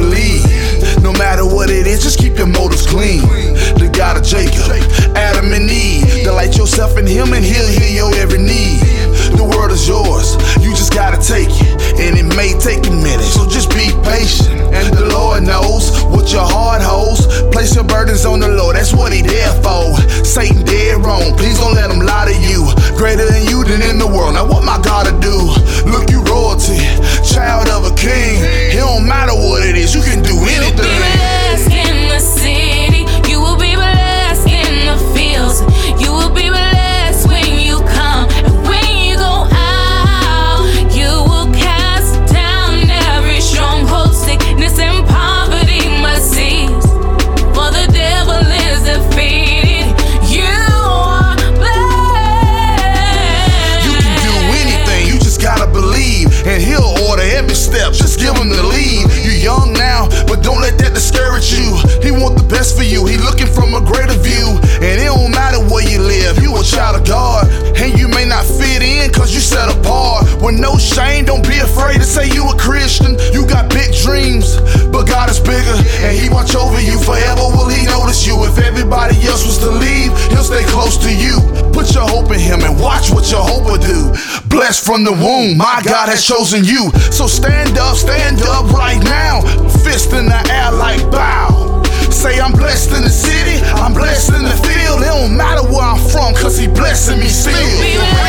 believe. No matter what it is, just keep your motives clean. The God of Jacob, Adam and Eve. Delight yourself in Him and He'll hear your every need. The world is yours, you just gotta take it. And it may take a minute, so just be patient. And the Lord knows what your heart holds. Place your burdens on the Lord, that's what He there for. Satan dead wrong, best for you. He looking from a greater view. And it don't matter where you live, you a child of God. And you may not fit in cause you set apart. With no shame, don't be afraid to say you a Christian. You got big dreams, but God is bigger. And he watch over you forever. Will he notice you? If everybody else was to leave, he'll stay close to you. Put your hope in him and watch what your hope will do. Blessed from the womb, my God has chosen you. So stand up, in the city, I'm blessed in the field. It don't matter where I'm from, cause he blessing me still.